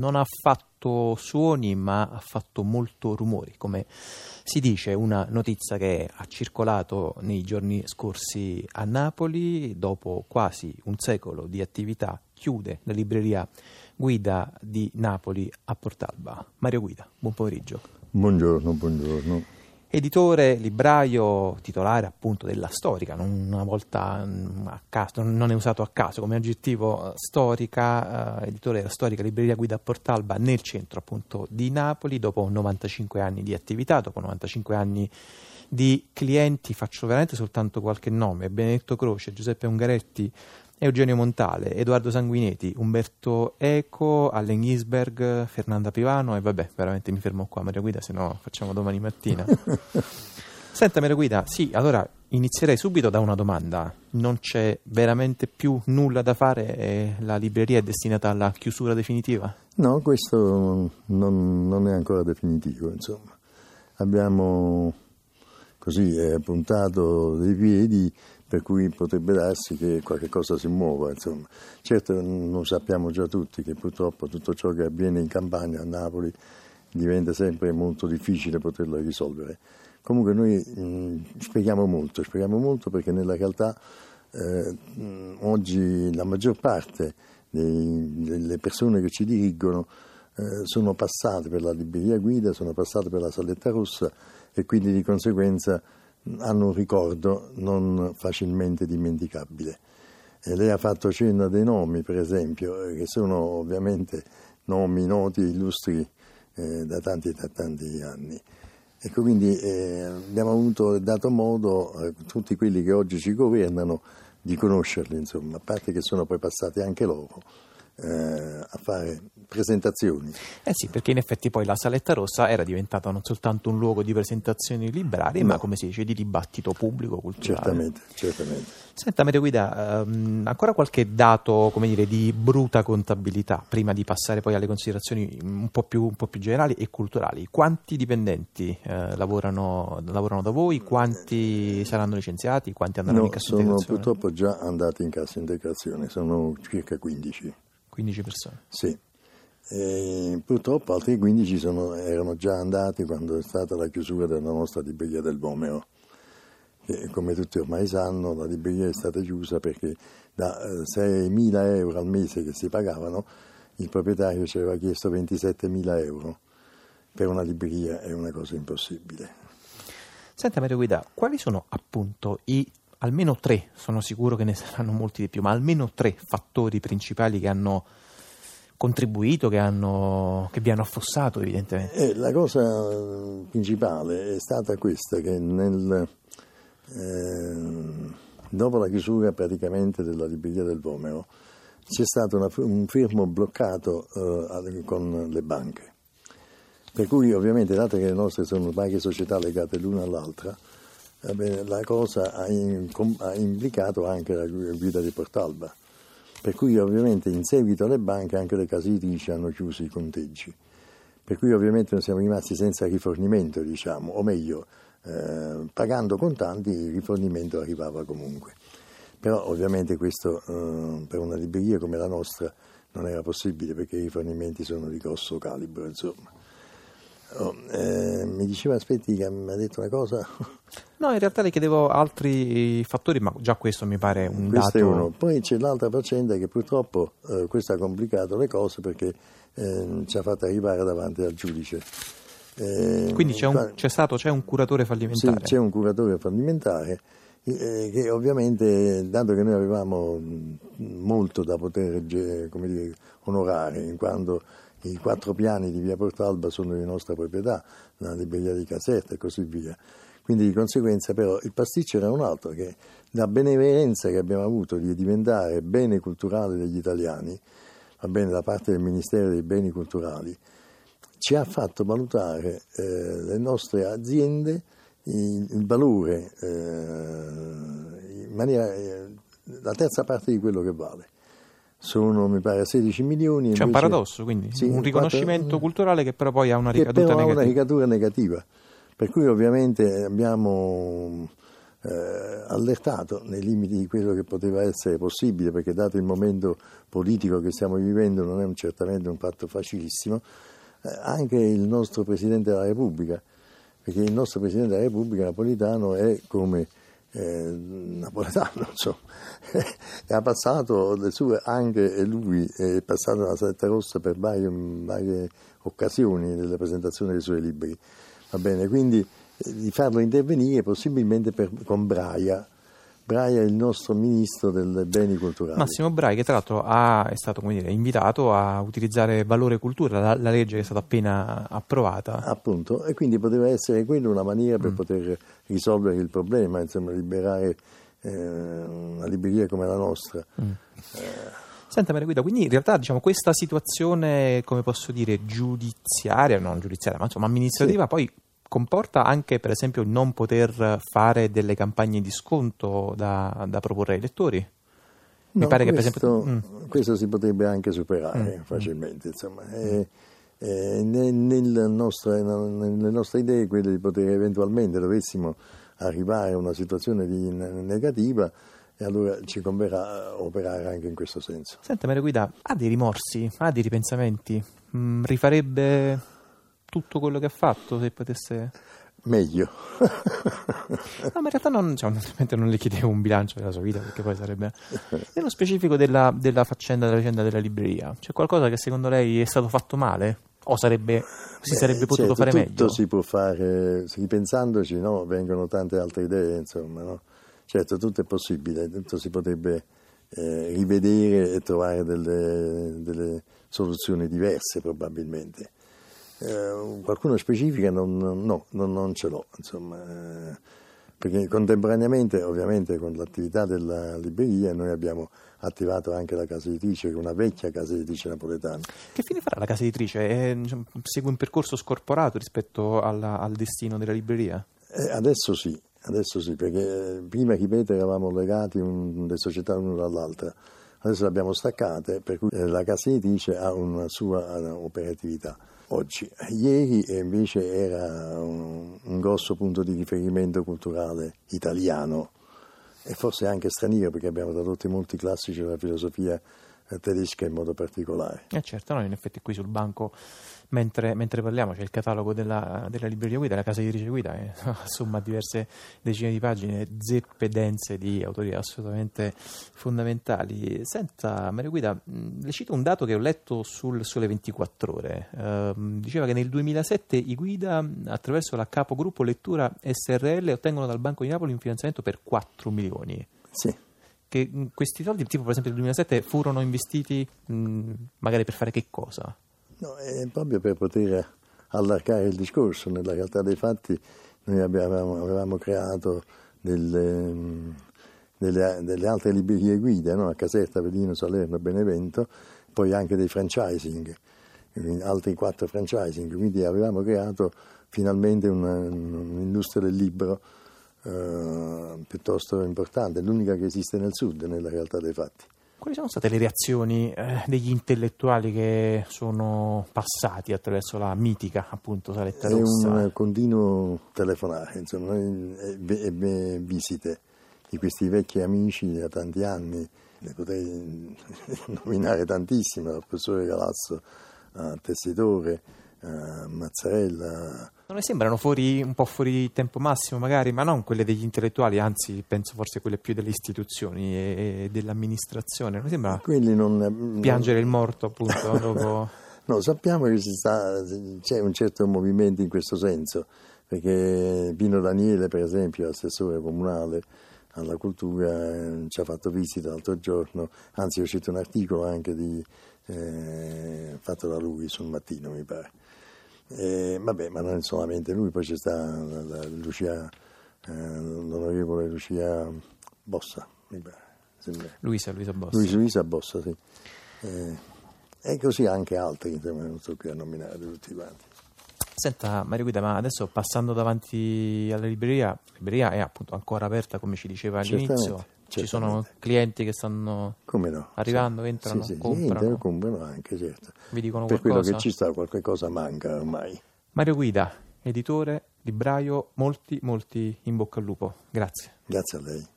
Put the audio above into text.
non ha fatto suoni ma ha fatto molto rumori, come si dice una notizia che ha circolato nei giorni scorsi a Napoli, dopo quasi un secolo di attività, chiude la libreria Guida di Napoli a Portalba. Mario Guida, buon pomeriggio. Buongiorno, buongiorno editore, libraio, titolare appunto della storica, una volta mm, a caso, non è usato a caso come aggettivo storica, eh, editore della storica libreria Guida Portalba nel centro appunto di Napoli, dopo 95 anni di attività, dopo 95 anni di clienti, faccio veramente soltanto qualche nome, Benedetto Croce, Giuseppe Ungaretti, Eugenio Montale, Edoardo Sanguineti, Umberto Eco, Allen Gisberg, Fernanda Pivano e vabbè, veramente mi fermo qua Maria Guida, se no facciamo domani mattina. Senta Maria Guida, sì, allora inizierei subito da una domanda. Non c'è veramente più nulla da fare e la libreria è destinata alla chiusura definitiva? No, questo non, non è ancora definitivo, insomma. Abbiamo così eh, puntato dei piedi per cui potrebbe darsi che qualche cosa si muova. Insomma. Certo non sappiamo già tutti che purtroppo tutto ciò che avviene in campagna a Napoli diventa sempre molto difficile poterlo risolvere. Comunque noi mh, spieghiamo molto, spieghiamo molto perché nella realtà eh, oggi la maggior parte dei, delle persone che ci dirigono eh, sono passate per la libreria guida, sono passate per la saletta rossa e quindi di conseguenza hanno un ricordo non facilmente dimenticabile. E lei ha fatto cenno dei nomi, per esempio, eh, che sono ovviamente nomi noti, illustri eh, da tanti e da tanti anni. E quindi eh, abbiamo avuto, dato modo a tutti quelli che oggi ci governano di conoscerli, insomma, a parte che sono poi passati anche loro eh, a fare presentazioni. Eh sì, perché in effetti poi la Saletta Rossa era diventata non soltanto un luogo di presentazioni librarie, no. ma come si dice, di dibattito pubblico, culturale. Certamente, certamente. Senta Mario Guida, ehm, ancora qualche dato, come dire, di bruta contabilità, prima di passare poi alle considerazioni un po' più, un po più generali e culturali. Quanti dipendenti eh, lavorano, lavorano, da voi? Quanti saranno licenziati? Quanti andranno no, in cassa sono integrazione? purtroppo già andati in cassa integrazione, sono circa 15. 15 persone? Sì. E purtroppo altri 15 sono, erano già andati quando è stata la chiusura della nostra libreria del Vomero. Che, come tutti ormai sanno, la libreria è stata chiusa perché da 6.000 eh, euro al mese che si pagavano, il proprietario ci aveva chiesto 27.000 euro. Per una libreria è una cosa impossibile. Senta Mario Guida, quali sono appunto i almeno tre, sono sicuro che ne saranno molti di più, ma almeno tre fattori principali che hanno contribuito, che, hanno, che vi hanno affossato evidentemente? Eh, la cosa principale è stata questa, che nel, eh, dopo la chiusura praticamente della libreria del Vomero c'è stato una, un fermo bloccato eh, con le banche. Per cui ovviamente, dato che le nostre sono varie società legate l'una all'altra, la cosa ha, implicato anche la guida di Portalba, per cui ovviamente in seguito alle banche anche le case editrici hanno chiuso i conteggi, per cui ovviamente noi siamo rimasti senza rifornimento, diciamo, o meglio, eh, pagando contanti il rifornimento arrivava comunque. Però ovviamente questo eh, per una libreria come la nostra non era possibile perché i rifornimenti sono di grosso calibro, insomma. Oh, eh, mi diceva aspetti che mi ha detto una cosa. No, in realtà le chiedevo altri fattori, ma già questo mi pare un questo dato. È uno. Poi c'è l'altra faccenda che purtroppo eh, questo ha complicato le cose perché eh, ci ha fatto arrivare davanti al giudice. Eh, Quindi c'è un, c'è stato, c'è un curatore fallimentare? Sì, c'è un curatore fallimentare eh, che ovviamente, dato che noi avevamo molto da poter dire, onorare, in quanto i quattro piani di via Portalba sono di nostra proprietà, la libreria di Caserta e così via. Quindi di conseguenza però il pasticcio era un altro, che la benevolenza che abbiamo avuto di diventare bene culturale degli italiani, va bene da parte del Ministero dei Beni Culturali, ci ha fatto valutare eh, le nostre aziende il, il valore eh, in maniera eh, la terza parte di quello che vale sono mi pare 16 milioni. C'è un paradosso, quindi sì, un riconoscimento 4, culturale che però poi ha una ricaduta negativa. Ha una ricaduta negativa. Per cui ovviamente abbiamo eh, allertato nei limiti di quello che poteva essere possibile, perché dato il momento politico che stiamo vivendo non è un, certamente un fatto facilissimo, eh, anche il nostro Presidente della Repubblica, perché il nostro Presidente della Repubblica Napolitano è come eh, napoletano, insomma, ha passato le sue, anche lui è passato la Setta Rossa per varie, varie occasioni nella presentazione dei suoi libri, va bene, quindi eh, di farlo intervenire possibilmente per, con Braia, Braia è il nostro ministro dei beni culturali. Massimo Braia, che tra l'altro ha, è stato dire, invitato a utilizzare Valore Cultura, la, la, legge che è stata appena approvata. Appunto, e quindi poteva essere quella una maniera per mm. poter risolvere il problema, insomma, liberare eh, una libreria come la nostra. Mm. Eh, Senta Maria Guida, quindi in realtà diciamo, questa situazione, come posso dire, giudiziaria, non giudiziaria, ma insomma amministrativa, sì. poi comporta anche per esempio il non poter fare delle campagne di sconto da, da proporre ai lettori? Mi no, pare questo, che per esempio... Mm. Questo si potrebbe anche superare mm. facilmente, insomma. E, e nel nostro, nelle nostre idee quelle di poter eventualmente dovessimo arrivare a una situazione di negativa e allora ci converrà operare anche in questo senso. Senta Maria Guida, ha dei rimorsi, ha dei ripensamenti? Mm, rifarebbe tutto quello che ha fatto se potesse... Meglio. no, ma in realtà non, cioè, non le chiedevo un bilancio della sua vita perché poi sarebbe... Nello specifico della, della faccenda, della vicenda della libreria, c'è qualcosa che secondo lei è stato fatto male? O sarebbe, si Beh, sarebbe potuto certo, fare tutto meglio? Tutto si può fare, ripensandoci, no? vengono tante altre idee, insomma. No? Certo, tutto è possibile, tutto si potrebbe eh, rivedere e trovare delle, delle soluzioni diverse probabilmente. Eh, qualcuno specifica non, no, non, non ce l'ho, insomma, eh, perché contemporaneamente ovviamente con l'attività della libreria noi abbiamo attivato anche la casa editrice, una vecchia casa editrice napoletana. Che fine farà la casa editrice? È, diciamo, segue un percorso scorporato rispetto alla, al destino della libreria? Eh, adesso sì, adesso sì, perché eh, prima, ripeto, eravamo legati un, le società l'una dall'altra, adesso le abbiamo staccate, per cui la casa editrice ha una sua operatività oggi. Ieri invece era un, un grosso punto di riferimento culturale italiano e forse anche straniero perché abbiamo tradotto molti classici della filosofia tedesca in modo particolare. Eh certo, noi in effetti qui sul banco mentre, mentre parliamo c'è il catalogo della, della, libreria guida, la casa editrice guida, che insomma diverse decine di pagine, zeppe dense di autori assolutamente fondamentali. Senta Mario Guida, le cito un dato che ho letto sul Sole 24 Ore, eh, diceva che nel 2007 i guida attraverso la capogruppo lettura SRL ottengono dal Banco di Napoli un finanziamento per 4 milioni. Sì che questi soldi, tipo per esempio nel 2007, furono investiti mh, magari per fare che cosa? No, è proprio per poter allargare il discorso. Nella realtà dei fatti noi abbiamo, avevamo creato delle, delle, delle, altre librerie guida no? a Caserta, Avellino, Salerno, Benevento, poi anche dei franchising, altri quattro franchising, quindi avevamo creato finalmente una, un'industria del libro eh, piuttosto importante, l'unica che esiste nel sud nella realtà dei fatti. Quali sono state le reazioni eh, degli intellettuali che sono passati attraverso la mitica appunto Saletta Rossa? È un continuo telefonare, insomma, e, e, visite di questi vecchi amici da tanti anni, ne potrei nominare tantissimi, il professore Galazzo, eh, Tessitore, eh, Mazzarella. Non le sembrano fuori, un po' fuori tempo massimo magari, ma non quelle degli intellettuali, anzi penso forse quelle più delle istituzioni e, dell'amministrazione. Non sembra non, piangere non... il morto appunto dopo... No, sappiamo che sta, c'è un certo movimento in questo senso, perché Pino Daniele, per esempio, assessore comunale alla cultura, eh, ci ha fatto visita l'altro giorno, anzi è uscito un articolo anche di, eh, fatto da lui sul mattino, mi pare. E, vabbè, ma non solamente lui, poi c'è sta la, la Lucia, eh, l'onorevole Lucia Bossa, mi pare. Luisa, Luisa Bossa. Luisa, Luisa Bossa, sì. Eh, e così anche altri, insomma, non sto qui a nominare tutti quanti. Senta Mario Guida, ma adesso passando davanti alla libreria, la libreria è appunto ancora aperta come ci diceva all'inizio, ci sono clienti che stanno no? arrivando, entrano, sì, sì, comprano. Sì, comprano anche, certo. Vi dicono per qualcosa? quello che ci sta, qualche cosa manca ormai. Mario Guida, editore, libraio, molti, molti in bocca al lupo. Grazie. Grazie a lei.